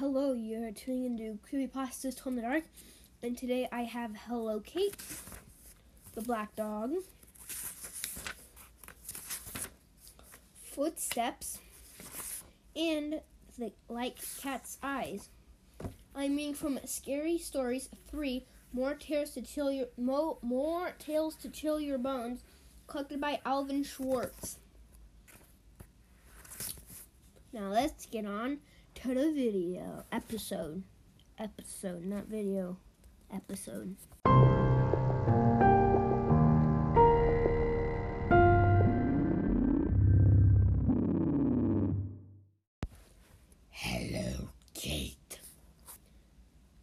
Hello, you're tuning into Creepypastas Told in the Dark, and today I have Hello Kate, the black dog, footsteps, and the like cat's eyes. I'm reading from Scary Stories 3, More Tales to Chill Your Mo, More Tales to Chill Your Bones, collected by Alvin Schwartz. Now let's get on to the video episode. Episode, not video. Episode. Hello, Kate.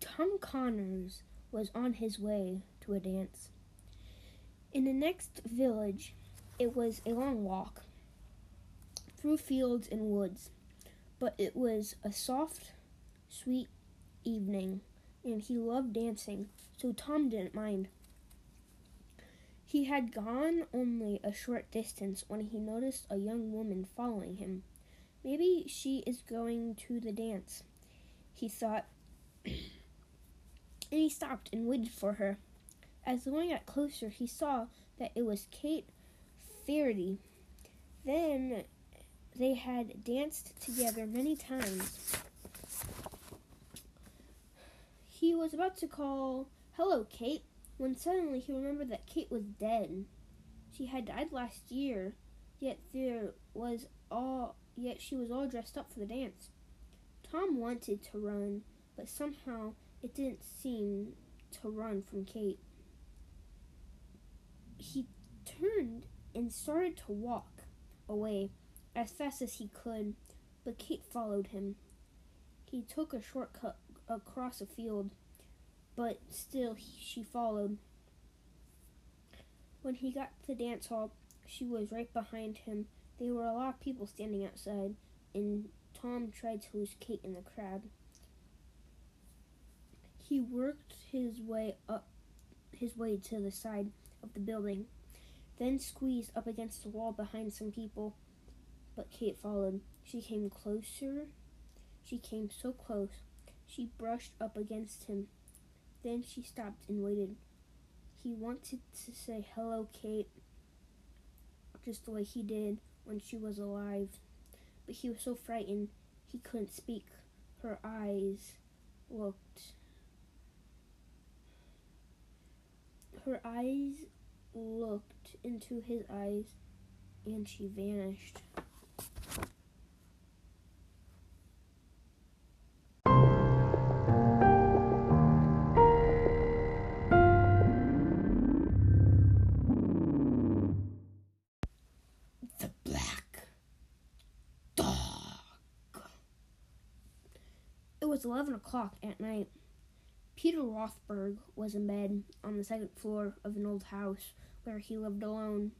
Tom Connors was on his way to a dance. In the next village, it was a long walk through fields and woods, but it was a soft, sweet evening, and he loved dancing, so Tom didn't mind. He had gone only a short distance when he noticed a young woman following him. Maybe she is going to the dance, he thought, and he stopped and waited for her. As the woman got closer, he saw that it was Kate Faraday. Then they had danced together many times. He was about to call, Hello, Kate, when suddenly he remembered that Kate was dead. She had died last year, yet there was all yet she was all dressed up for the dance. Tom wanted to run, but somehow it didn't seem to run from Kate. He turned and started to walk away as fast as he could, but Kate followed him. He took a shortcut across a field, but still he, she followed. When he got to the dance hall, she was right behind him. There were a lot of people standing outside, and Tom tried to lose Kate in the crowd. He worked his way up his way to the side of the building, then squeezed up against the wall behind some people but Kate followed. She came closer. She came so close. She brushed up against him. Then she stopped and waited. He wanted to say, Hello, Kate, just the way he did when she was alive. But he was so frightened he couldn't speak. Her eyes looked. Her eyes looked into his eyes and she vanished. Was 11 o'clock at night. Peter Rothberg was in bed on the second floor of an old house where he lived alone.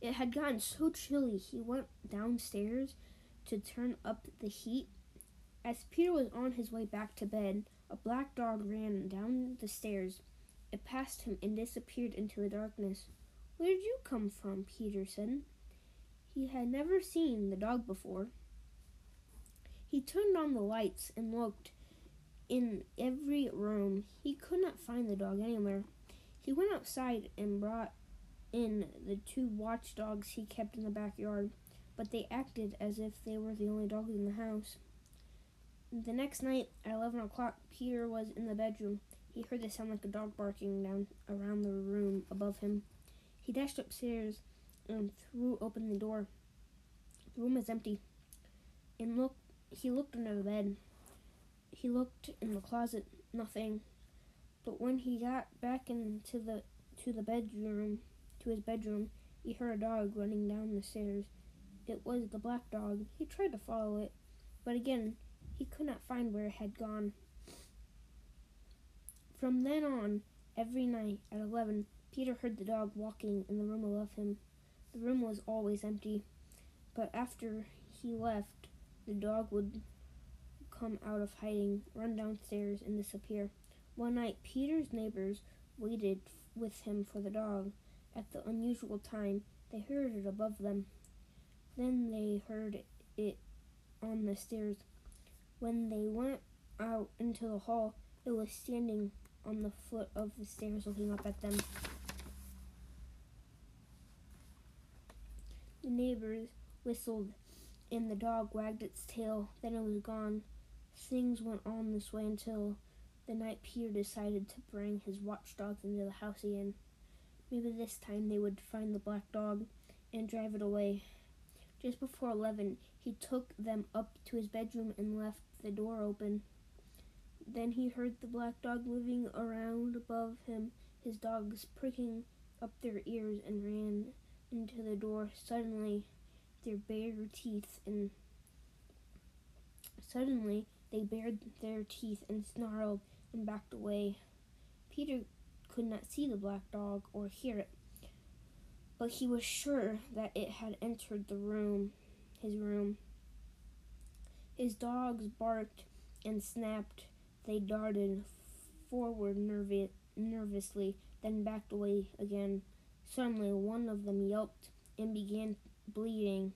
It had gotten so chilly he went downstairs to turn up the heat. As Peter was on his way back to bed, a black dog ran down the stairs. It passed him and disappeared into the darkness. Where did you come from? Peter said. He had never seen the dog before. He turned on the lights and looked in every room. He could not find the dog anywhere. He went outside and brought in the two watchdogs he kept in the backyard, but they acted as if they were the only dogs in the house. The next night at 11 o'clock, Peter was in the bedroom. He heard the sound like a dog barking down around the room above him. He dashed upstairs and threw open the door. The room was empty. And looked he looked under the bed. He looked in the closet, nothing. But when he got back into the to the bedroom to his bedroom, he heard a dog running down the stairs. It was the black dog. He tried to follow it, but again he could not find where it had gone. From then on, every night at eleven, Peter heard the dog walking in the room above him. The room was always empty, but after he left, the dog would come out of hiding, run downstairs, and disappear. One night, Peter's neighbors waited with him for the dog. At the unusual time, they heard it above them. Then they heard it on the stairs. When they went out into the hall, it was standing on the foot of the stairs looking up at them. The neighbors whistled and the dog wagged its tail. Then it was gone. Things went on this way until the night Peter decided to bring his watchdogs into the house again. Maybe this time they would find the black dog and drive it away. Just before 11, he took them up to his bedroom and left the door open. Then he heard the black dog moving around above him, his dogs pricking up their ears and ran into the door. Suddenly, their bare teeth and suddenly they bared their teeth and snarled and backed away. Peter could not see the black dog or hear it, but he was sure that it had entered the room, his room. His dogs barked and snapped. They darted forward nervi- nervously, then backed away again. Suddenly, one of them yelped and began bleeding,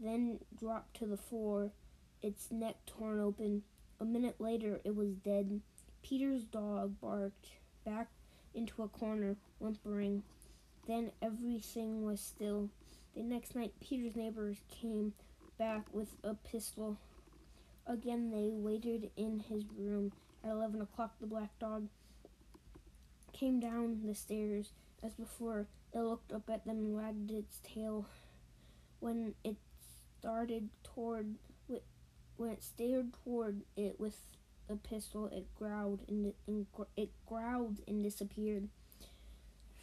then dropped to the floor, its neck torn open. A minute later, it was dead. Peter's dog barked back into a corner, whimpering. Then everything was still. The next night, Peter's neighbors came back with a pistol. Again, they waited in his room. At 11 o'clock, the black dog came down the stairs. As before, it looked up at them and wagged its tail. When it started toward, when it stared toward it with a pistol, it growled and, and it growled and disappeared.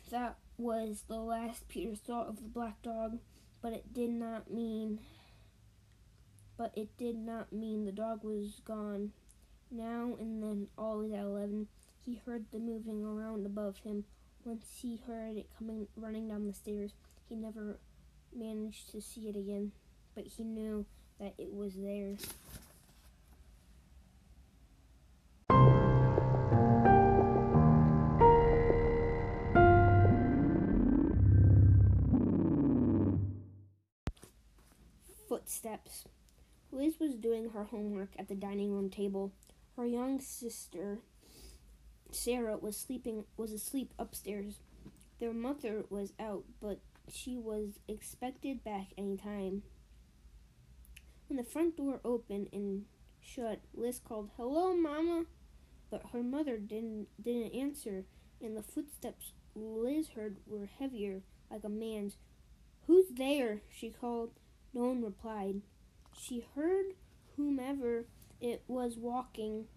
That was the last Peter saw of the black dog, but it did not mean but it did not mean the dog was gone. Now and then, always at eleven, he heard the moving around above him. Once he heard it coming running down the stairs, he never managed to see it again, but he knew that it was there. Footsteps. Liz was doing her homework at the dining room table. Her young sister, Sarah, was sleeping was asleep upstairs. Their mother was out, but she was expected back any time. When the front door opened and shut, Liz called, "Hello, Mama," but her mother didn't didn't answer, and the footsteps Liz heard were heavier, like a man's. "Who's there?" she called. No one replied. She heard whomever it was walking,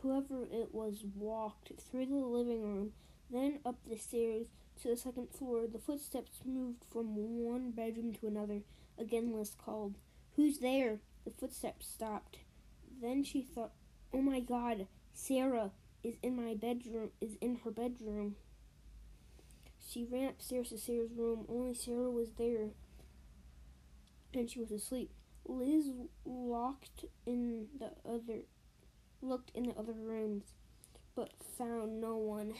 whoever it was walked through the living room, then up the stairs to the second floor. The footsteps moved from one bedroom to another. Again, Liz called, Who's there? The footsteps stopped. Then she thought, Oh my god, Sarah is in my bedroom, is in her bedroom. She ran upstairs to Sarah's room. Only Sarah was there, and she was asleep. Liz locked in the other looked in the other rooms but found no one.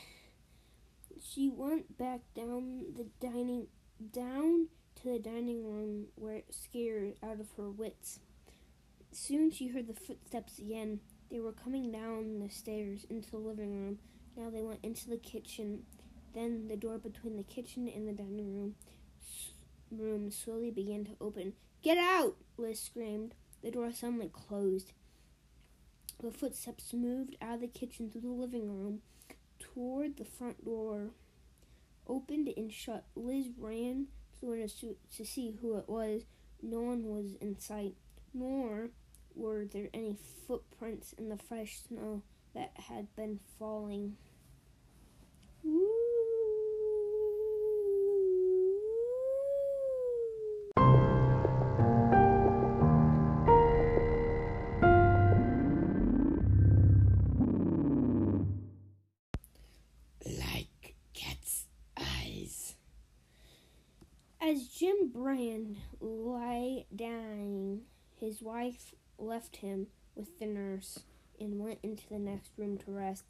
She went back down the dining down to the dining room where scared out of her wits. Soon she heard the footsteps again. They were coming down the stairs into the living room. Now they went into the kitchen. Then the door between the kitchen and the dining room room slowly began to open. Get out! Liz screamed. The door suddenly closed. The footsteps moved out of the kitchen through the living room toward the front door. Opened and shut. Liz ran to the window to see who it was. No one was in sight, nor were there any footprints in the fresh snow that had been falling. Jim Brand lay dying. His wife left him with the nurse and went into the next room to rest.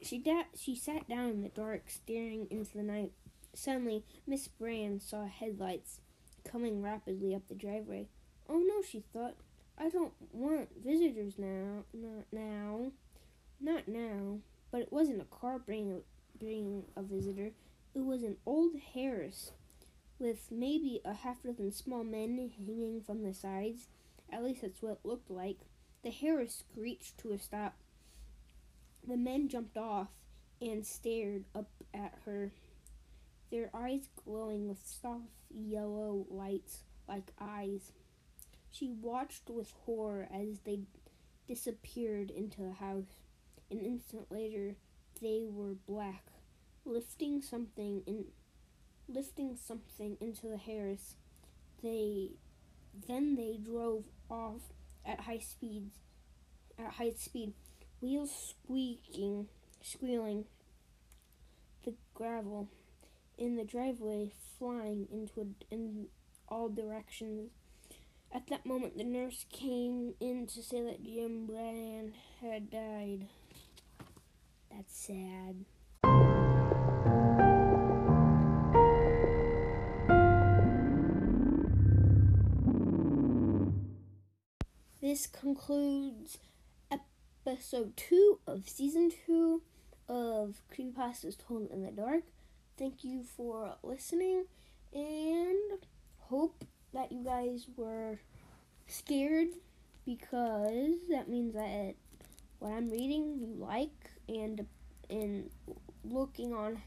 She da- she sat down in the dark, staring into the night. Suddenly, Miss Brand saw headlights coming rapidly up the driveway. Oh no, she thought. I don't want visitors now. Not now. Not now. But it wasn't a car bringing bringing a visitor. It was an old hearse with maybe a half dozen small men hanging from the sides. At least that's what it looked like. The hearse screeched to a stop. The men jumped off and stared up at her, their eyes glowing with soft yellow lights like eyes. She watched with horror as they disappeared into the house. An instant later, they were black, lifting something in lifting something into the hearse. They then they drove off at high speeds at high speed, wheels squeaking, squealing, the gravel in the driveway flying into a, in all directions. At that moment, the nurse came in to say that Jim Brand had died. That's sad. This concludes episode 2 of season 2 of Creepypastas Told in the Dark. Thank you for listening and hope that you guys were scared because that means that what I'm reading you like and in looking on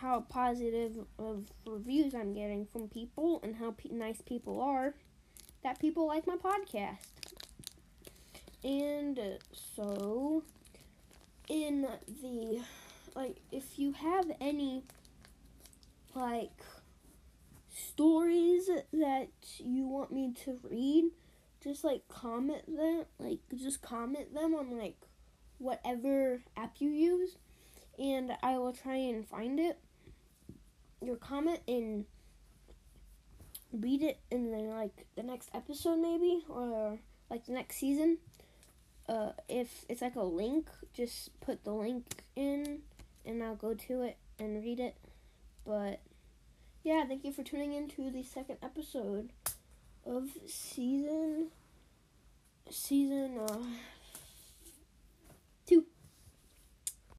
how positive of reviews I'm getting from people and how pe- nice people are that people like my podcast. And so in the like if you have any like stories that you want me to read, just like comment them, like just comment them on like whatever app you use and I will try and find it. Your comment and read it in the like the next episode maybe or like the next season. Uh, if it's like a link, just put the link in and I'll go to it and read it. But yeah, thank you for tuning in to the second episode of season season uh